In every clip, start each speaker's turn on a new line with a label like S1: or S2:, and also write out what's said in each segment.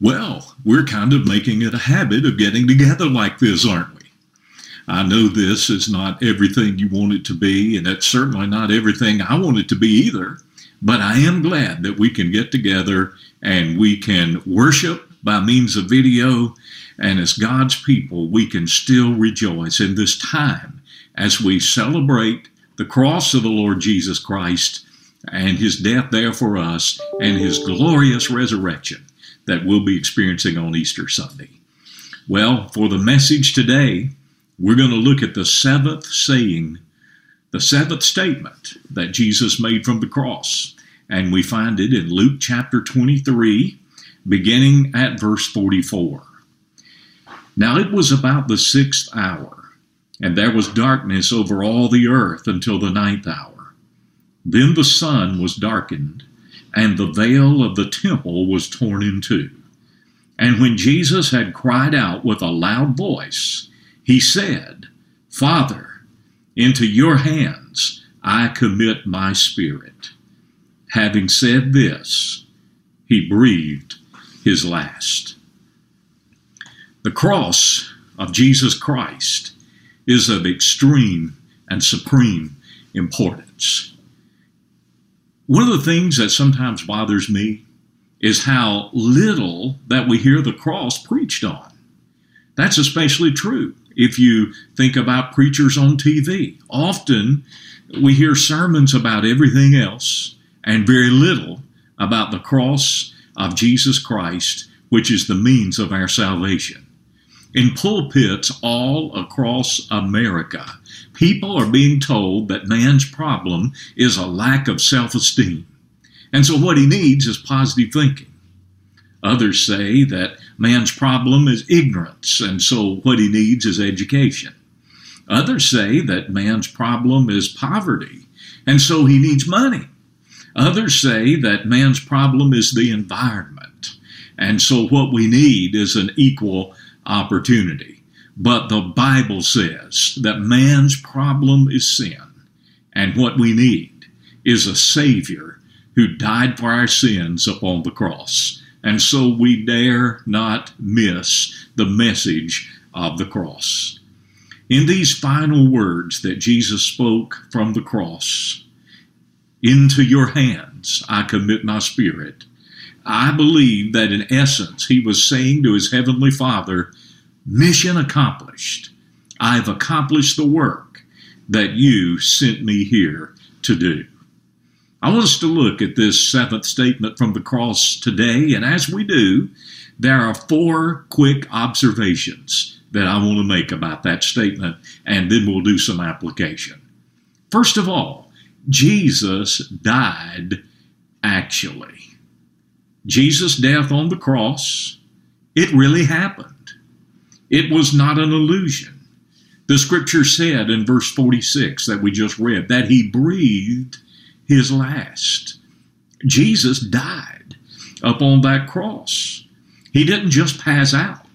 S1: Well, we're kind of making it a habit of getting together like this, aren't we? I know this is not everything you want it to be, and it's certainly not everything I want it to be either. But I am glad that we can get together and we can worship by means of video. And as God's people, we can still rejoice in this time as we celebrate the cross of the Lord Jesus Christ and his death there for us and his glorious resurrection that we'll be experiencing on Easter Sunday. Well, for the message today, we're going to look at the seventh saying, the seventh statement that Jesus made from the cross. And we find it in Luke chapter 23, beginning at verse 44. Now it was about the sixth hour, and there was darkness over all the earth until the ninth hour. Then the sun was darkened and the veil of the temple was torn in two. And when Jesus had cried out with a loud voice, he said, Father, into your hands I commit my spirit. Having said this, he breathed his last. The cross of Jesus Christ is of extreme and supreme importance. One of the things that sometimes bothers me is how little that we hear the cross preached on. That's especially true if you think about preachers on TV. Often we hear sermons about everything else and very little about the cross of Jesus Christ, which is the means of our salvation. In pulpits all across America, people are being told that man's problem is a lack of self esteem. And so what he needs is positive thinking. Others say that man's problem is ignorance, and so what he needs is education. Others say that man's problem is poverty, and so he needs money. Others say that man's problem is the environment, and so what we need is an equal opportunity. But the Bible says that man's problem is sin, and what we need is a Savior who died for our sins upon the cross. And so we dare not miss the message of the cross. In these final words that Jesus spoke from the cross, into your hands I commit my spirit. I believe that in essence he was saying to his heavenly Father, Mission accomplished. I've accomplished the work that you sent me here to do. I want us to look at this seventh statement from the cross today, and as we do, there are four quick observations that I want to make about that statement, and then we'll do some application. First of all, Jesus died actually. Jesus' death on the cross, it really happened. It was not an illusion. The scripture said in verse 46 that we just read that he breathed his last. Jesus died upon that cross. He didn't just pass out,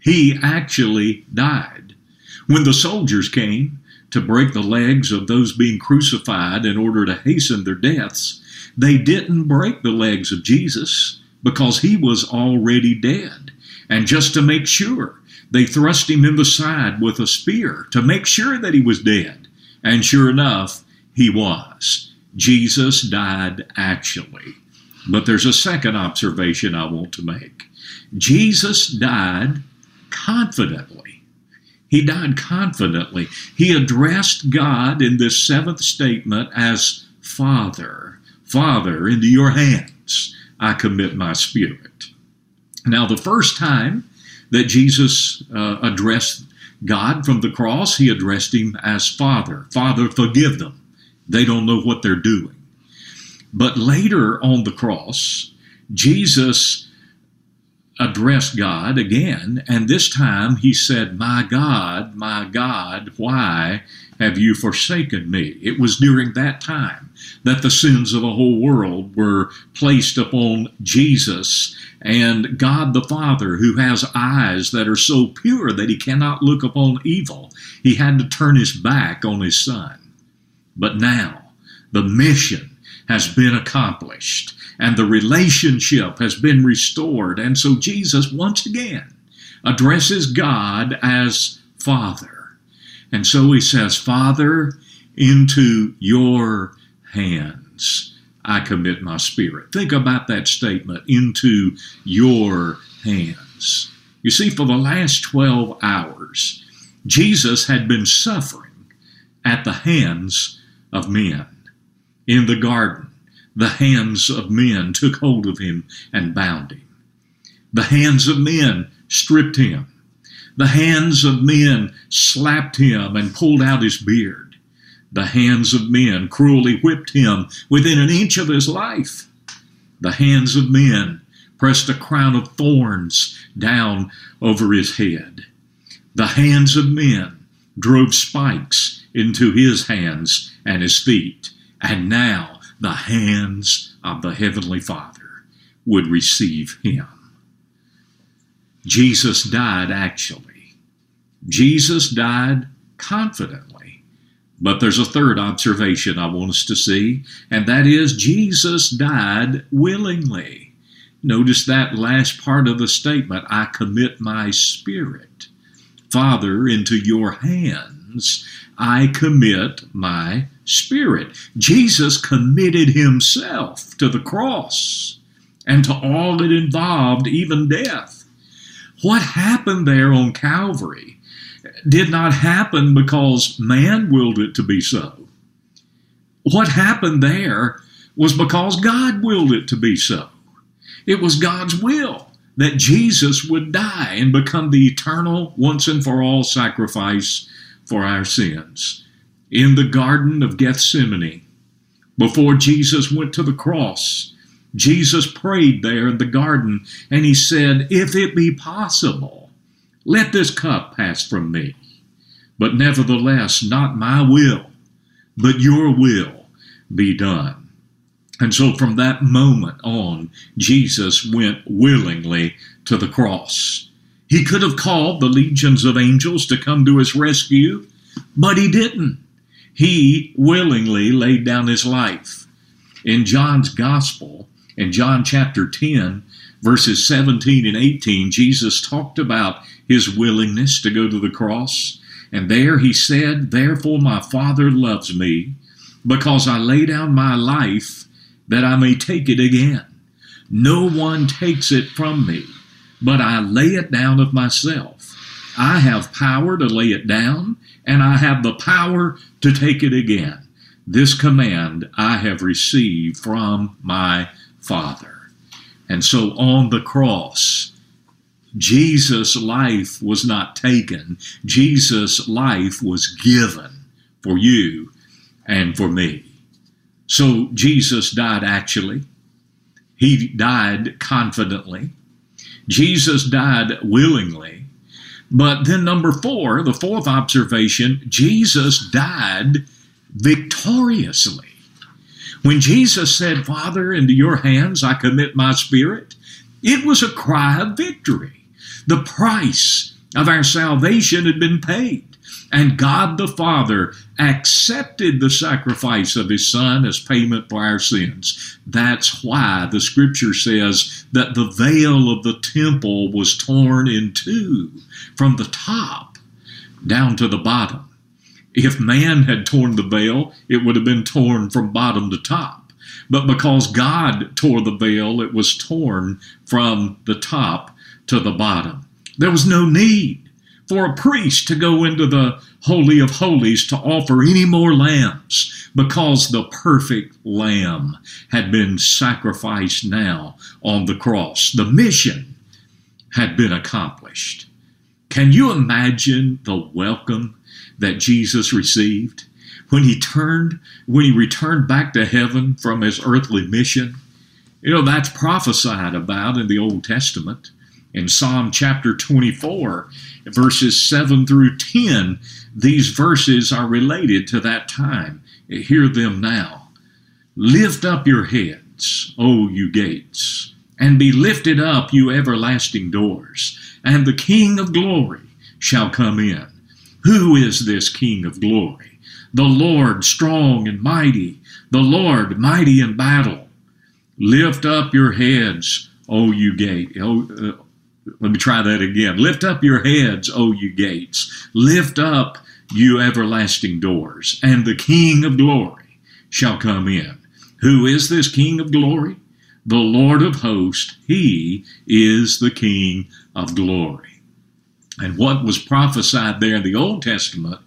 S1: he actually died. When the soldiers came to break the legs of those being crucified in order to hasten their deaths, they didn't break the legs of Jesus because he was already dead. And just to make sure, they thrust him in the side with a spear to make sure that he was dead. And sure enough, he was. Jesus died actually. But there's a second observation I want to make. Jesus died confidently. He died confidently. He addressed God in this seventh statement as Father. Father, into your hands I commit my spirit. Now, the first time that Jesus uh, addressed God from the cross, he addressed him as Father. Father, forgive them. They don't know what they're doing. But later on the cross, Jesus addressed God again, and this time he said, My God, my God, why have you forsaken me? It was during that time that the sins of the whole world were placed upon Jesus and God the Father, who has eyes that are so pure that he cannot look upon evil. He had to turn his back on his Son. But now, the mission has been accomplished. and the relationship has been restored. And so Jesus once again addresses God as Father. And so he says, Father, into your hands I commit my spirit. Think about that statement, into your hands. You see, for the last 12 hours, Jesus had been suffering at the hands of men. In the garden, the hands of men took hold of him and bound him. The hands of men stripped him. The hands of men slapped him and pulled out his beard. The hands of men cruelly whipped him within an inch of his life. The hands of men pressed a crown of thorns down over his head. The hands of men drove spikes into his hands and his feet. And now the hands of the Heavenly Father would receive him. Jesus died actually. Jesus died confidently. But there's a third observation I want us to see, and that is Jesus died willingly. Notice that last part of the statement I commit my spirit. Father, into your hands I commit my spirit. Jesus committed himself to the cross and to all it involved, even death. What happened there on Calvary did not happen because man willed it to be so. What happened there was because God willed it to be so. It was God's will that Jesus would die and become the eternal, once and for all sacrifice for our sins. In the Garden of Gethsemane, before Jesus went to the cross, Jesus prayed there in the garden and he said, If it be possible, let this cup pass from me. But nevertheless, not my will, but your will be done. And so from that moment on, Jesus went willingly to the cross. He could have called the legions of angels to come to his rescue, but he didn't. He willingly laid down his life. In John's Gospel, in John chapter 10, verses 17 and 18, Jesus talked about his willingness to go to the cross. And there he said, Therefore my Father loves me, because I lay down my life that I may take it again. No one takes it from me, but I lay it down of myself. I have power to lay it down, and I have the power to take it again. This command I have received from my Father. And so on the cross, Jesus' life was not taken, Jesus' life was given for you and for me. So Jesus died actually. He died confidently. Jesus died willingly. But then, number four, the fourth observation, Jesus died victoriously. When Jesus said, Father, into your hands I commit my spirit, it was a cry of victory. The price of our salvation had been paid. And God the Father accepted the sacrifice of His Son as payment for our sins. That's why the scripture says that the veil of the temple was torn in two from the top down to the bottom. If man had torn the veil, it would have been torn from bottom to top. But because God tore the veil, it was torn from the top to the bottom. There was no need for a priest to go into the Holy of Holies to offer any more lambs because the perfect lamb had been sacrificed now on the cross. The mission had been accomplished. Can you imagine the welcome that Jesus received when he turned, when he returned back to heaven from his earthly mission? You know, that's prophesied about in the Old Testament. In Psalm chapter 24, verses 7 through 10, these verses are related to that time. Hear them now. Lift up your heads, O you gates, and be lifted up, you everlasting doors, and the King of glory shall come in. Who is this King of glory? The Lord strong and mighty, the Lord mighty in battle. Lift up your heads, O you gate. Oh, uh, let me try that again. Lift up your heads, O you gates. Lift up, you everlasting doors, and the King of glory shall come in. Who is this King of glory? The Lord of hosts. He is the King of glory. And what was prophesied there in the Old Testament,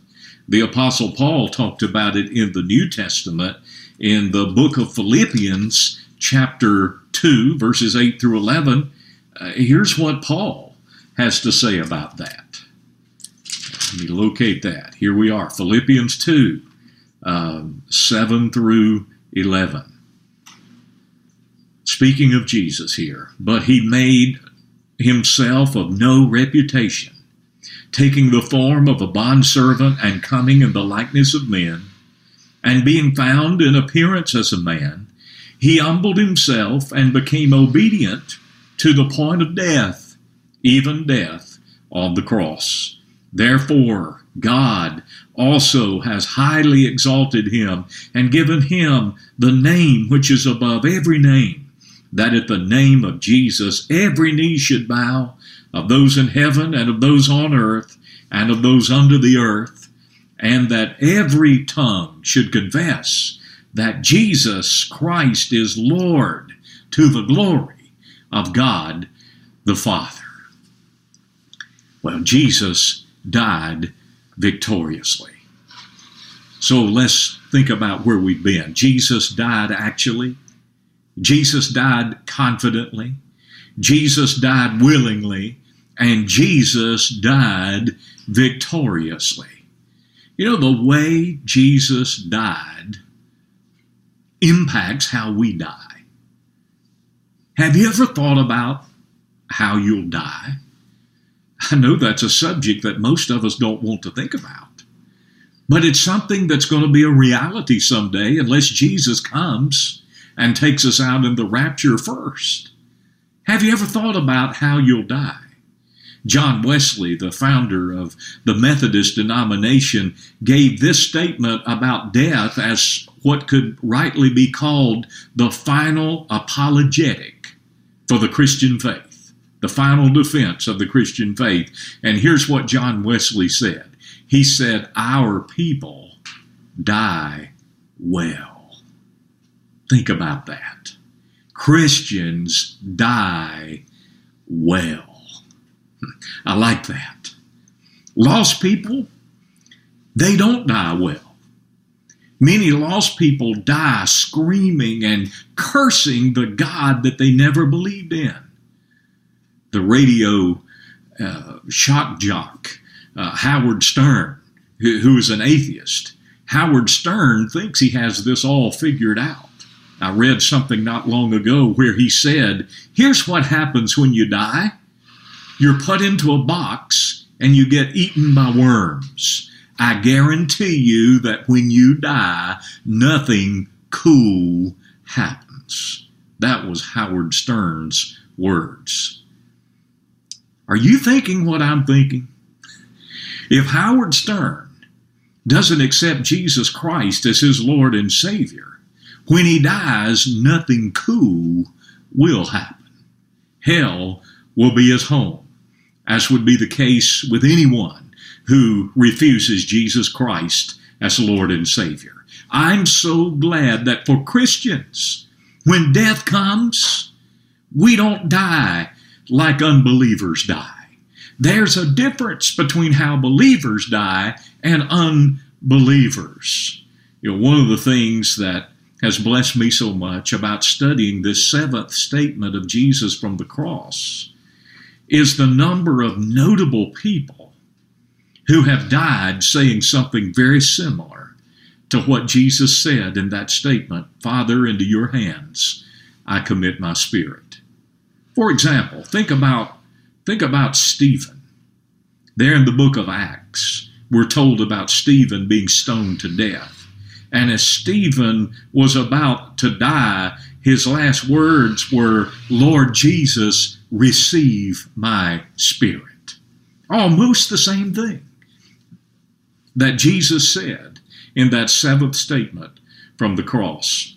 S1: the Apostle Paul talked about it in the New Testament in the book of Philippians, chapter 2, verses 8 through 11 uh, here's what Paul has to say about that. Let me locate that. Here we are Philippians 2 um, 7 through 11. Speaking of Jesus here, but he made himself of no reputation, taking the form of a bondservant and coming in the likeness of men, and being found in appearance as a man, he humbled himself and became obedient to the point of death, even death on the cross. Therefore, God also has highly exalted him and given him the name which is above every name, that at the name of Jesus every knee should bow, of those in heaven and of those on earth and of those under the earth, and that every tongue should confess that Jesus Christ is Lord to the glory of God the Father. Well, Jesus died victoriously. So let's think about where we've been. Jesus died actually. Jesus died confidently. Jesus died willingly. And Jesus died victoriously. You know, the way Jesus died impacts how we die. Have you ever thought about how you'll die? I know that's a subject that most of us don't want to think about. But it's something that's going to be a reality someday unless Jesus comes and takes us out in the rapture first. Have you ever thought about how you'll die? John Wesley, the founder of the Methodist denomination, gave this statement about death as what could rightly be called the final apologetic for the Christian faith, the final defense of the Christian faith. And here's what John Wesley said He said, Our people die well. Think about that. Christians die well. I like that. Lost people, they don't die well. Many lost people die screaming and cursing the God that they never believed in. The radio uh, shock jock, uh, Howard Stern, who, who is an atheist, Howard Stern thinks he has this all figured out. I read something not long ago where he said, Here's what happens when you die you're put into a box and you get eaten by worms. I guarantee you that when you die, nothing cool happens. That was Howard Stern's words. Are you thinking what I'm thinking? If Howard Stern doesn't accept Jesus Christ as his Lord and Savior, when he dies, nothing cool will happen. Hell will be his home, as would be the case with anyone who refuses Jesus Christ as Lord and Savior. I'm so glad that for Christians, when death comes, we don't die like unbelievers die. There's a difference between how believers die and unbelievers. You know, one of the things that has blessed me so much about studying this seventh statement of Jesus from the cross is the number of notable people who have died saying something very similar to what Jesus said in that statement Father, into your hands I commit my spirit. For example, think about, think about Stephen. There in the book of Acts, we're told about Stephen being stoned to death. And as Stephen was about to die, his last words were, Lord Jesus, receive my spirit. Almost the same thing that Jesus said in that seventh statement from the cross.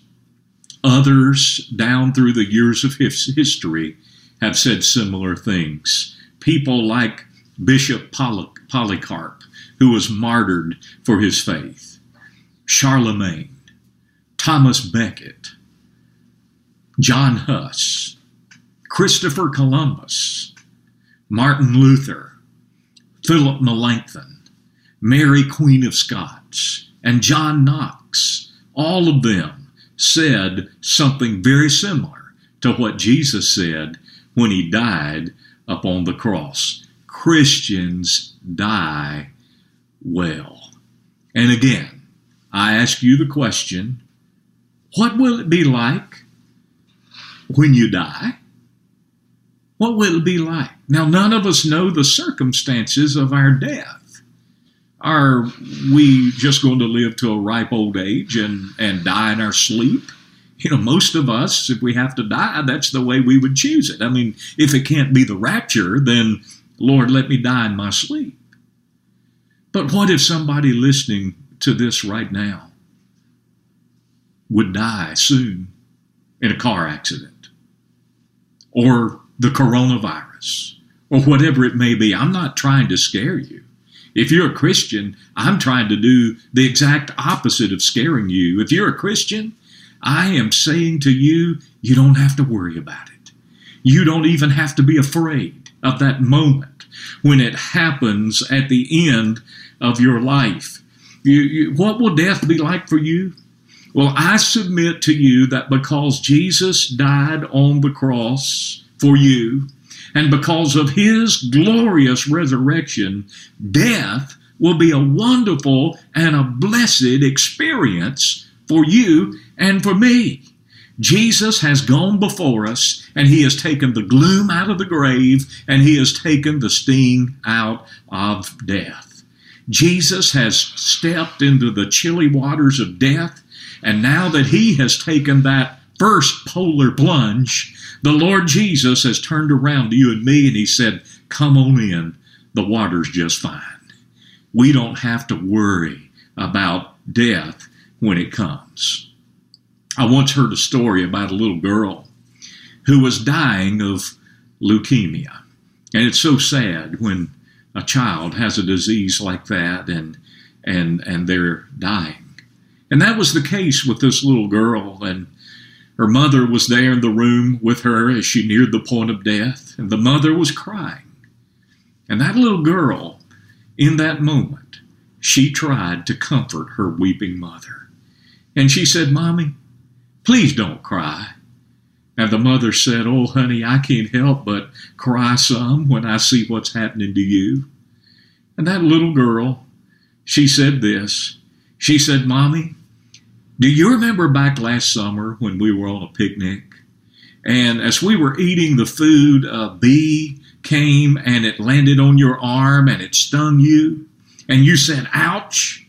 S1: Others, down through the years of history, have said similar things. People like Bishop Polycarp, who was martyred for his faith, Charlemagne, Thomas Becket, John Huss, Christopher Columbus, Martin Luther, Philip Melanchthon, Mary Queen of Scots, and John Knox. All of them said something very similar to what Jesus said when he died upon the cross. Christians die well. And again, I ask you the question what will it be like when you die? What will it be like? Now, none of us know the circumstances of our death. Are we just going to live to a ripe old age and, and die in our sleep? You know, most of us, if we have to die, that's the way we would choose it. I mean, if it can't be the rapture, then Lord, let me die in my sleep. But what if somebody listening to this right now would die soon in a car accident or the coronavirus or whatever it may be? I'm not trying to scare you. If you're a Christian, I'm trying to do the exact opposite of scaring you. If you're a Christian, I am saying to you, you don't have to worry about it. You don't even have to be afraid of that moment when it happens at the end of your life. You, you, what will death be like for you? Well, I submit to you that because Jesus died on the cross for you, and because of his glorious resurrection, death will be a wonderful and a blessed experience for you and for me. Jesus has gone before us and he has taken the gloom out of the grave and he has taken the sting out of death. Jesus has stepped into the chilly waters of death and now that he has taken that first polar plunge, the Lord Jesus has turned around to you and me and he said, Come on in, the water's just fine. We don't have to worry about death when it comes. I once heard a story about a little girl who was dying of leukemia. And it's so sad when a child has a disease like that and and and they're dying. And that was the case with this little girl and her mother was there in the room with her as she neared the point of death and the mother was crying. And that little girl in that moment she tried to comfort her weeping mother. And she said, "Mommy, Please don't cry. And the mother said, Oh, honey, I can't help but cry some when I see what's happening to you. And that little girl, she said this. She said, Mommy, do you remember back last summer when we were on a picnic? And as we were eating the food, a bee came and it landed on your arm and it stung you. And you said, Ouch.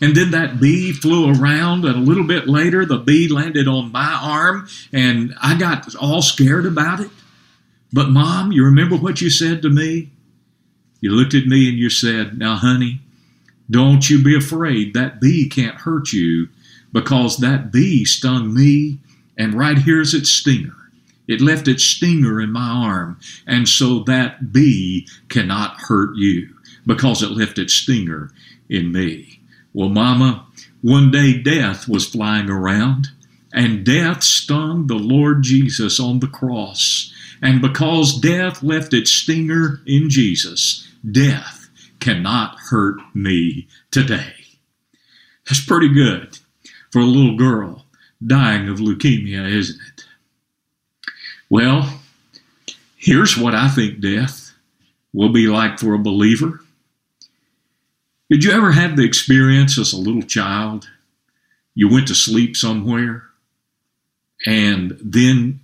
S1: And then that bee flew around, and a little bit later, the bee landed on my arm, and I got all scared about it. But, Mom, you remember what you said to me? You looked at me and you said, Now, honey, don't you be afraid. That bee can't hurt you because that bee stung me, and right here's its stinger. It left its stinger in my arm, and so that bee cannot hurt you because it left its stinger in me. Well, Mama, one day death was flying around, and death stung the Lord Jesus on the cross. And because death left its stinger in Jesus, death cannot hurt me today. That's pretty good for a little girl dying of leukemia, isn't it? Well, here's what I think death will be like for a believer. Did you ever have the experience as a little child? You went to sleep somewhere and then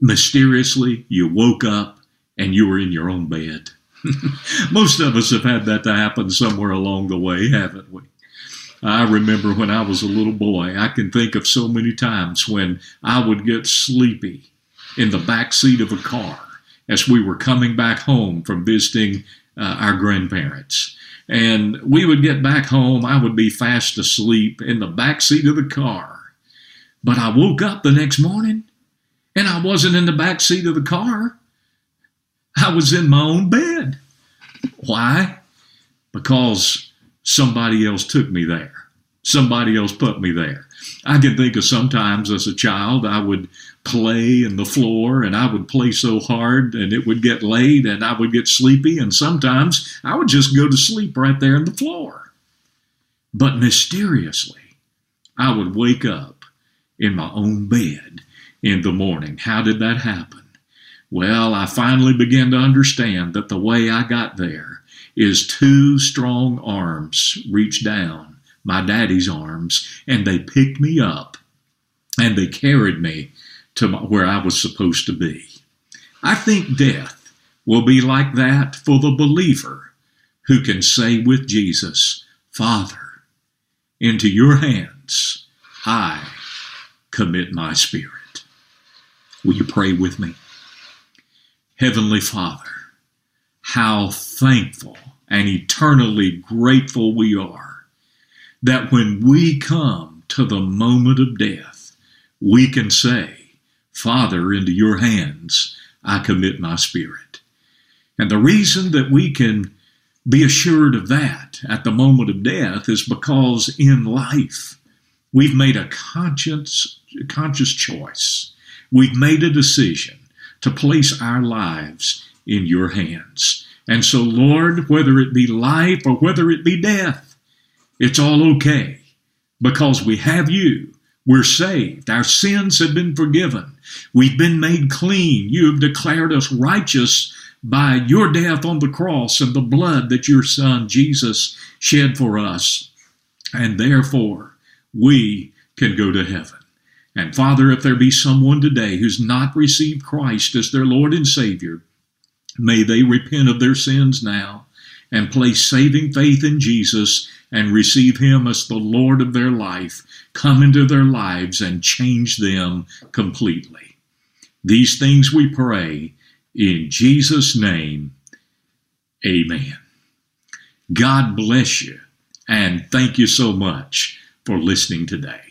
S1: mysteriously you woke up and you were in your own bed. Most of us have had that to happen somewhere along the way, haven't we? I remember when I was a little boy, I can think of so many times when I would get sleepy in the back seat of a car as we were coming back home from visiting uh, our grandparents. And we would get back home. I would be fast asleep in the back seat of the car. But I woke up the next morning and I wasn't in the back seat of the car. I was in my own bed. Why? Because somebody else took me there. Somebody else put me there. I can think of sometimes as a child, I would play in the floor and I would play so hard and it would get late and I would get sleepy. And sometimes I would just go to sleep right there in the floor. But mysteriously, I would wake up in my own bed in the morning. How did that happen? Well, I finally began to understand that the way I got there is two strong arms reached down, my daddy's arms, and they picked me up and they carried me to my, where I was supposed to be. I think death will be like that for the believer who can say with Jesus, Father, into your hands I commit my spirit. Will you pray with me? Heavenly Father, how thankful and eternally grateful we are that when we come to the moment of death, we can say, Father, into your hands I commit my spirit. And the reason that we can be assured of that at the moment of death is because in life we've made a conscious, conscious choice We've made a decision to place our lives in your hands. And so, Lord, whether it be life or whether it be death, it's all okay because we have you. We're saved. Our sins have been forgiven. We've been made clean. You have declared us righteous by your death on the cross and the blood that your Son Jesus shed for us. And therefore, we can go to heaven. And Father, if there be someone today who's not received Christ as their Lord and Savior, may they repent of their sins now and place saving faith in Jesus and receive Him as the Lord of their life, come into their lives and change them completely. These things we pray in Jesus' name. Amen. God bless you and thank you so much for listening today.